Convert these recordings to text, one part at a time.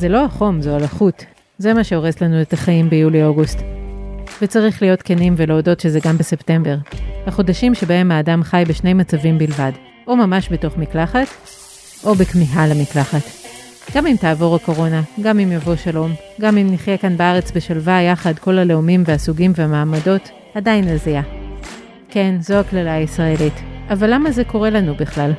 זה לא החום, זו הלחות. זה מה שהורס לנו את החיים ביולי-אוגוסט. וצריך להיות כנים ולהודות שזה גם בספטמבר. החודשים שבהם האדם חי בשני מצבים בלבד, או ממש בתוך מקלחת, או בכמיהה למקלחת. גם אם תעבור הקורונה, גם אם יבוא שלום, גם אם נחיה כאן בארץ בשלווה יחד כל הלאומים והסוגים והמעמדות, עדיין נזיע. כן, זו הקללה הישראלית. אבל למה זה קורה לנו בכלל?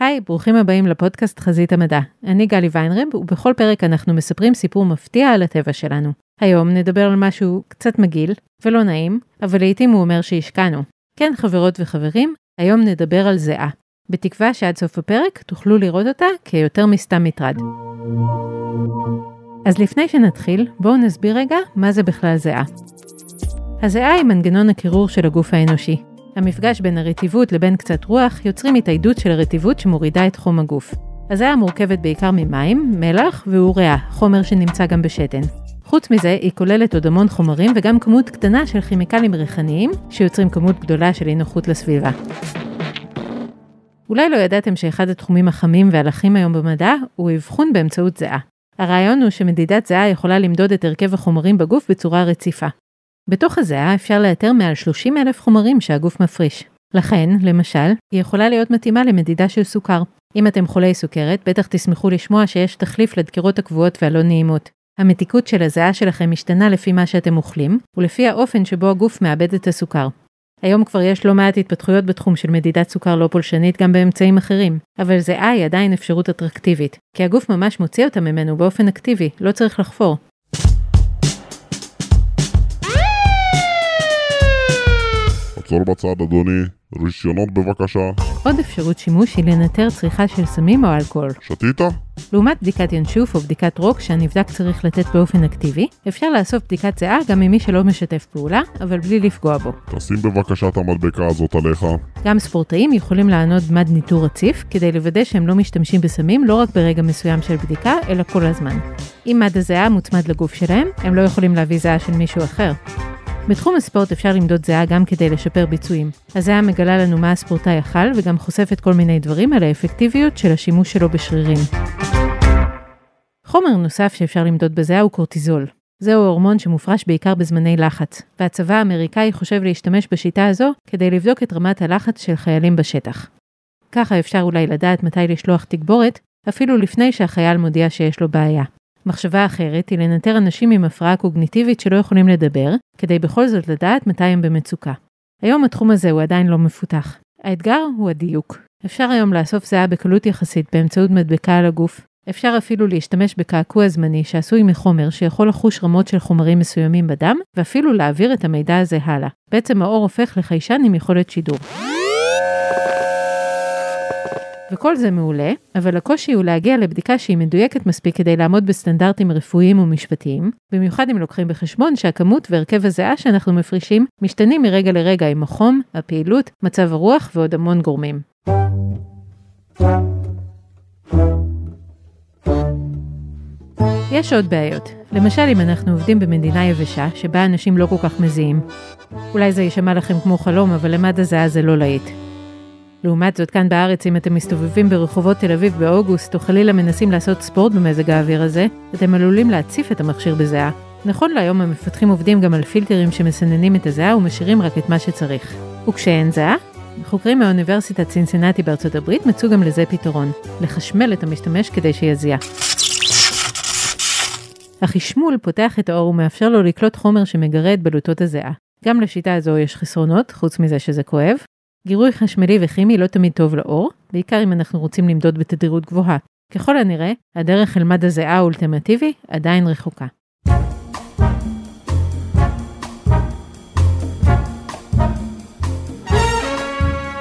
היי, ברוכים הבאים לפודקאסט חזית המדע. אני גלי ויינרב, ובכל פרק אנחנו מספרים סיפור מפתיע על הטבע שלנו. היום נדבר על משהו קצת מגעיל ולא נעים, אבל לעיתים הוא אומר שהשקענו. כן, חברות וחברים, היום נדבר על זיעה. בתקווה שעד סוף הפרק תוכלו לראות אותה כיותר מסתם מטרד. אז לפני שנתחיל, בואו נסביר רגע מה זה בכלל זיעה. הזיעה היא מנגנון הקירור של הגוף האנושי. המפגש בין הרטיבות לבין קצת רוח יוצרים התאיידות של הרטיבות שמורידה את חום הגוף. הזיעה מורכבת בעיקר ממים, מלח ואוריה, חומר שנמצא גם בשתן. חוץ מזה, היא כוללת עוד המון חומרים וגם כמות קטנה של כימיקלים ריחניים, שיוצרים כמות גדולה של אי נוחות לסביבה. אולי לא ידעתם שאחד התחומים החמים והלכים היום במדע הוא אבחון באמצעות זיעה. הרעיון הוא שמדידת זיעה יכולה למדוד את הרכב החומרים בגוף בצורה רציפה. בתוך הזיעה אפשר לאתר מעל 30 אלף חומרים שהגוף מפריש. לכן, למשל, היא יכולה להיות מתאימה למדידה של סוכר. אם אתם חולי סוכרת, בטח תשמחו לשמוע שיש תחליף לדקירות הקבועות והלא נעימות. המתיקות של הזיעה שלכם משתנה לפי מה שאתם אוכלים, ולפי האופן שבו הגוף מאבד את הסוכר. היום כבר יש לא מעט התפתחויות בתחום של מדידת סוכר לא פולשנית גם באמצעים אחרים, אבל זיעה היא עדיין אפשרות אטרקטיבית, כי הגוף ממש מוציא אותה ממנו באופן אקטיבי, לא צריך לחפור. עצור בצד אדוני, רישיונות בבקשה. עוד אפשרות שימוש היא לנטר צריכה של סמים או אלכוהול. שתית? לעומת בדיקת ינשוף או בדיקת רוק שהנבדק צריך לתת באופן אקטיבי, אפשר לאסוף בדיקת זיעה גם ממי שלא משתף פעולה, אבל בלי לפגוע בו. תשים בבקשה את המדבקה הזאת עליך. גם ספורטאים יכולים לענוד מד ניטור רציף, כדי לוודא שהם לא משתמשים בסמים לא רק ברגע מסוים של בדיקה, אלא כל הזמן. אם מד הזיעה מוצמד לגוף שלהם, הם לא יכולים להביא זיעה של מישהו אחר. בתחום הספורט אפשר למדוד זיעה גם כדי לשפר ביצועים. הזיעה מגלה לנו מה הספורטאי אכל וגם חושפת כל מיני דברים על האפקטיביות של השימוש שלו בשרירים. חומר נוסף שאפשר למדוד בזיעה הוא קורטיזול. זהו הורמון שמופרש בעיקר בזמני לחץ, והצבא האמריקאי חושב להשתמש בשיטה הזו כדי לבדוק את רמת הלחץ של חיילים בשטח. ככה אפשר אולי לדעת מתי לשלוח תגבורת, אפילו לפני שהחייל מודיע שיש לו בעיה. מחשבה אחרת היא לנטר אנשים עם הפרעה קוגניטיבית שלא יכולים לדבר, כדי בכל זאת לדעת מתי הם במצוקה. היום התחום הזה הוא עדיין לא מפותח. האתגר הוא הדיוק. אפשר היום לאסוף זיעה בקלות יחסית באמצעות מדבקה על הגוף. אפשר אפילו להשתמש בקעקוע זמני שעשוי מחומר שיכול לחוש רמות של חומרים מסוימים בדם, ואפילו להעביר את המידע הזה הלאה. בעצם האור הופך לחיישן עם יכולת שידור. וכל זה מעולה, אבל הקושי הוא להגיע לבדיקה שהיא מדויקת מספיק כדי לעמוד בסטנדרטים רפואיים ומשפטיים, במיוחד אם לוקחים בחשבון שהכמות והרכב הזיעה שאנחנו מפרישים משתנים מרגע לרגע עם החום, הפעילות, מצב הרוח ועוד המון גורמים. יש עוד בעיות. למשל, אם אנחנו עובדים במדינה יבשה, שבה אנשים לא כל כך מזיעים. אולי זה יישמע לכם כמו חלום, אבל למד הזיעה זה לא להיט. לעומת זאת, כאן בארץ, אם אתם מסתובבים ברחובות תל אביב באוגוסט, או חלילה מנסים לעשות ספורט במזג האוויר הזה, אתם עלולים להציף את המכשיר בזיעה. נכון להיום המפתחים עובדים גם על פילטרים שמסננים את הזיעה ומשאירים רק את מה שצריך. וכשאין זיעה, חוקרים מאוניברסיטת צינסינטי בארצות הברית מצאו גם לזה פתרון, לחשמל את המשתמש כדי שיזיע. החשמול פותח את האור ומאפשר לו לקלוט חומר שמגרה את בלוטות הזיעה. גם לשיטה הזו יש חסרונות, חוץ מזה שזה כואב, גירוי חשמלי וכימי לא תמיד טוב לאור, בעיקר אם אנחנו רוצים למדוד בתדירות גבוהה. ככל הנראה, הדרך אל מד הזיעה האולטימטיבי עדיין רחוקה.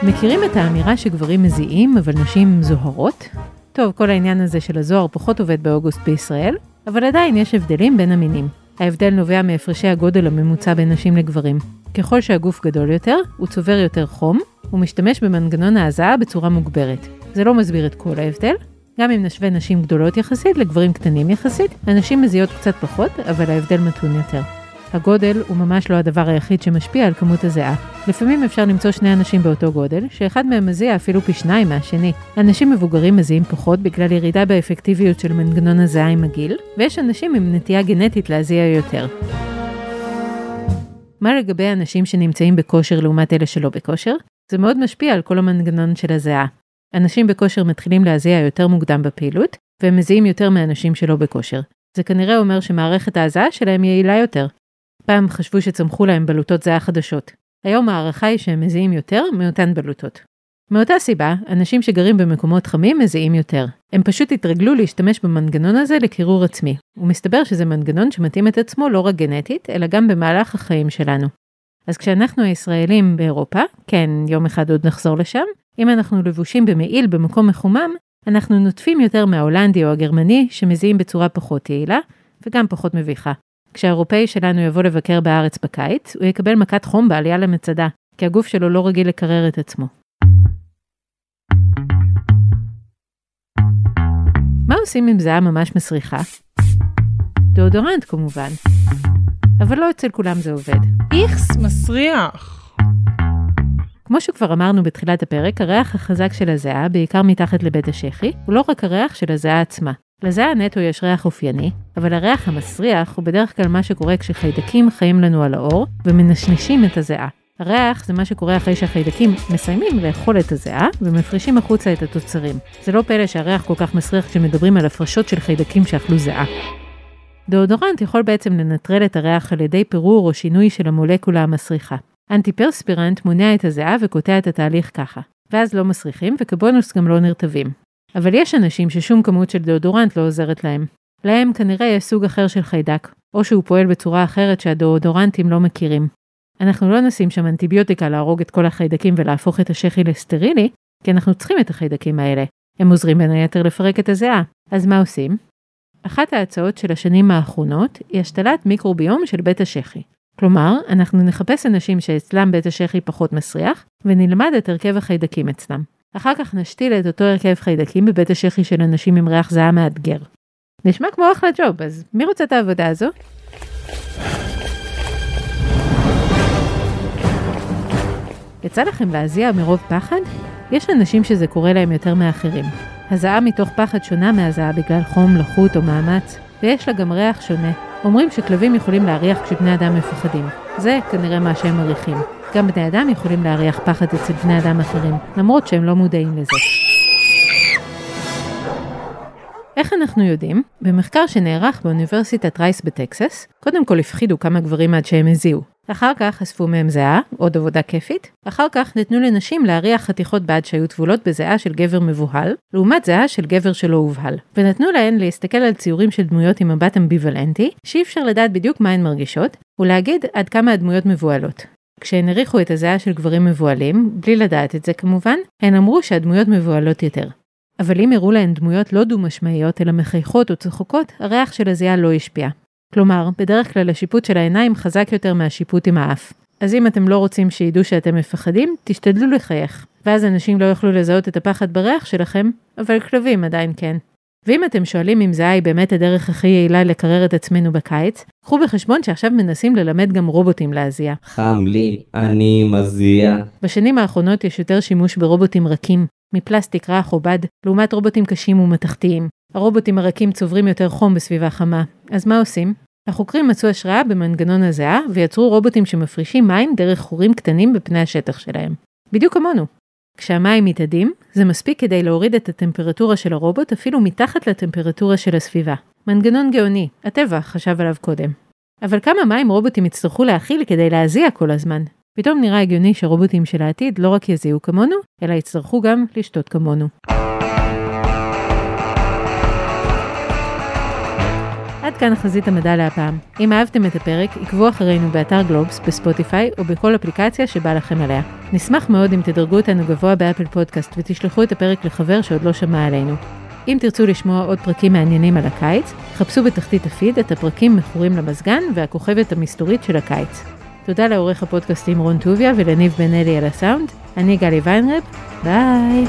מכירים את האמירה שגברים מזיעים אבל נשים זוהרות? טוב, כל העניין הזה של הזוהר פחות עובד באוגוסט בישראל, אבל עדיין יש הבדלים בין המינים. ההבדל נובע מהפרשי הגודל הממוצע בין נשים לגברים. ככל שהגוף גדול יותר, הוא צובר יותר חום, ומשתמש במנגנון ההזעה בצורה מוגברת. זה לא מסביר את כל ההבדל. גם אם נשווה נשים גדולות יחסית לגברים קטנים יחסית, הנשים מזיעות קצת פחות, אבל ההבדל מתון יותר. הגודל הוא ממש לא הדבר היחיד שמשפיע על כמות הזיעה. לפעמים אפשר למצוא שני אנשים באותו גודל, שאחד מהם מזיע אפילו פי שניים מהשני. אנשים מבוגרים מזיעים פחות בגלל ירידה באפקטיביות של מנגנון הזיעה עם הגיל, ויש אנשים עם נטייה גנטית להזיע יותר. מה לגבי אנשים שנמצאים בכושר לעומת אלה שלא בכושר? זה מאוד משפיע על כל המנגנון של הזיעה. אנשים בכושר מתחילים להזיע יותר מוקדם בפעילות, והם מזיעים יותר מאנשים שלא בכושר. זה כנראה אומר שמערכת ההזעה שלהם יעילה יותר. פעם חשבו שצמחו להם בלוטות זיעה חדשות. היום ההערכה היא שהם מזיעים יותר מאותן בלוטות. מאותה סיבה, אנשים שגרים במקומות חמים מזיעים יותר. הם פשוט התרגלו להשתמש במנגנון הזה לקירור עצמי. ומסתבר שזה מנגנון שמתאים את עצמו לא רק גנטית, אלא גם במהלך החיים שלנו. אז כשאנחנו הישראלים באירופה, כן, יום אחד עוד נחזור לשם, אם אנחנו לבושים במעיל במקום מחומם, אנחנו נוטפים יותר מההולנדי או הגרמני, שמזיעים בצורה פחות יעילה, וגם פחות מביכה. כשהאירופאי שלנו יבוא לבקר בארץ בקיץ, הוא יקבל מכת חום בעלייה למצדה, כי הגוף שלו לא רגיל לקרר את עצמו. מה עושים אם זיעה ממש מסריחה? דאודורנט כמובן. אבל לא אצל כולם זה עובד. איכס, מסריח. כמו שכבר אמרנו בתחילת הפרק, הריח החזק של הזיעה, בעיקר מתחת לבית השחי, הוא לא רק הריח של הזיעה עצמה. לזיעה נטו יש ריח אופייני, אבל הריח המסריח הוא בדרך כלל מה שקורה כשחיידקים חיים לנו על האור ומנשנשים את הזיעה. הריח זה מה שקורה אחרי שהחיידקים מסיימים לאכול את הזיעה ומפרישים החוצה את התוצרים. זה לא פלא שהריח כל כך מסריח כשמדברים על הפרשות של חיידקים שאכלו זיעה. דאודורנט יכול בעצם לנטרל את הריח על ידי פירור או שינוי של המולקולה המסריחה. אנטיפרספירנט מונע את הזיעה וקוטע את התהליך ככה. ואז לא מסריחים וכבונוס גם לא נרטבים. אבל יש אנשים ששום כמות של דאודורנט לא עוזרת להם. להם כנראה יש סוג אחר של חיידק, או שהוא פועל בצורה אחרת שהדאודורנטים לא מכירים. אנחנו לא נשים שם אנטיביוטיקה להרוג את כל החיידקים ולהפוך את השחי לסטרילי, כי אנחנו צריכים את החיידקים האלה. הם עוזרים בין היתר לפרק את הזיעה. אז מה עושים? אחת ההצעות של השנים האחרונות היא השתלת מיקרוביום של בית השחי. כלומר, אנחנו נחפש אנשים שאצלם בית השחי פחות מסריח, ונלמד את הרכב החיידקים אצלם. אחר כך נשתיל את אותו הרכב חיידקים בבית השחי של אנשים עם ריח זעה מאתגר. נשמע כמו אחלה ג'וב, אז מי רוצה את העבודה הזו? יצא לכם להזיע מרוב פחד? יש אנשים שזה קורה להם יותר מאחרים. הזעה מתוך פחד שונה מהזעה בגלל חום, לחות או מאמץ, ויש לה גם ריח שונה. אומרים שכלבים יכולים להריח כשבני אדם מפחדים. זה כנראה מה שהם מריחים. גם בני אדם יכולים להריח פחד אצל בני אדם אחרים, למרות שהם לא מודעים לזה. איך אנחנו יודעים? במחקר שנערך באוניברסיטת רייס בטקסס, קודם כל הפחידו כמה גברים עד שהם הזיעו. אחר כך אספו מהם זיעה, עוד עבודה כיפית. אחר כך נתנו לנשים להריח חתיכות בד שהיו טבולות בזיעה של גבר מבוהל, לעומת זיעה של גבר שלא הובהל. ונתנו להן להסתכל על ציורים של דמויות עם מבט אמביוולנטי, שאי אפשר לדעת בדיוק מה הן מרגישות, ולהגיד עד כמה הדמויות מבוהלות. כשהן הריחו את הזיעה של גברים מבוהלים, בלי לדעת את זה כמובן, הן אמרו שהדמויות מבוהלות יותר. אבל אם הראו להן דמויות לא דו-משמעיות, אלא מחייכות או צחוקות, הריח של הזיעה לא השפיע. כלומר, בדרך כלל השיפוט של העיניים חזק יותר מהשיפוט עם האף. אז אם אתם לא רוצים שידעו שאתם מפחדים, תשתדלו לחייך. ואז אנשים לא יוכלו לזהות את הפחד בריח שלכם, אבל כלבים עדיין כן. ואם אתם שואלים אם זיעה היא באמת הדרך הכי יעילה לקרר את עצמנו בקיץ, קחו בחשבון שעכשיו מנסים ללמד גם רובוטים להזיע. חם לי, אני מזיע. בשנים האחרונות יש יותר שימוש ברובוטים רכים, מפלסטיק רך או בד, לעומת רובוטים קשים ומתכתיים. הרובוטים הרכים צוברים יותר חום בסביבה חמה. אז מה עושים? החוקרים מצאו השראה במנגנון הזיעה ויצרו רובוטים שמפרישים מים דרך חורים קטנים בפני השטח שלהם. בדיוק כמונו. כשהמים מתאדים, זה מספיק כדי להוריד את הטמפרטורה של הרובוט אפילו מתחת לטמפרטורה של הסביבה. מנגנון גאוני, הטבע חשב עליו קודם. אבל כמה מים רובוטים יצטרכו להכיל כדי להזיע כל הזמן? פתאום נראה הגיוני שרובוטים של העתיד לא רק יזיעו כמונו, אלא יצטרכו גם לשתות כמונו. כאן חזית המדע להפעם. אם אהבתם את הפרק, עקבו אחרינו באתר גלובס, בספוטיפיי או בכל אפליקציה שבא לכם עליה. נשמח מאוד אם תדרגו אותנו גבוה באפל פודקאסט ותשלחו את הפרק לחבר שעוד לא שמע עלינו. אם תרצו לשמוע עוד פרקים מעניינים על הקיץ, חפשו בתחתית הפיד את הפרקים מכורים למזגן והכוכבת המסתורית של הקיץ. תודה לעורך הפודקאסטים רון טוביה ולניב בן אלי על הסאונד. אני גלי ויינרב, ביי.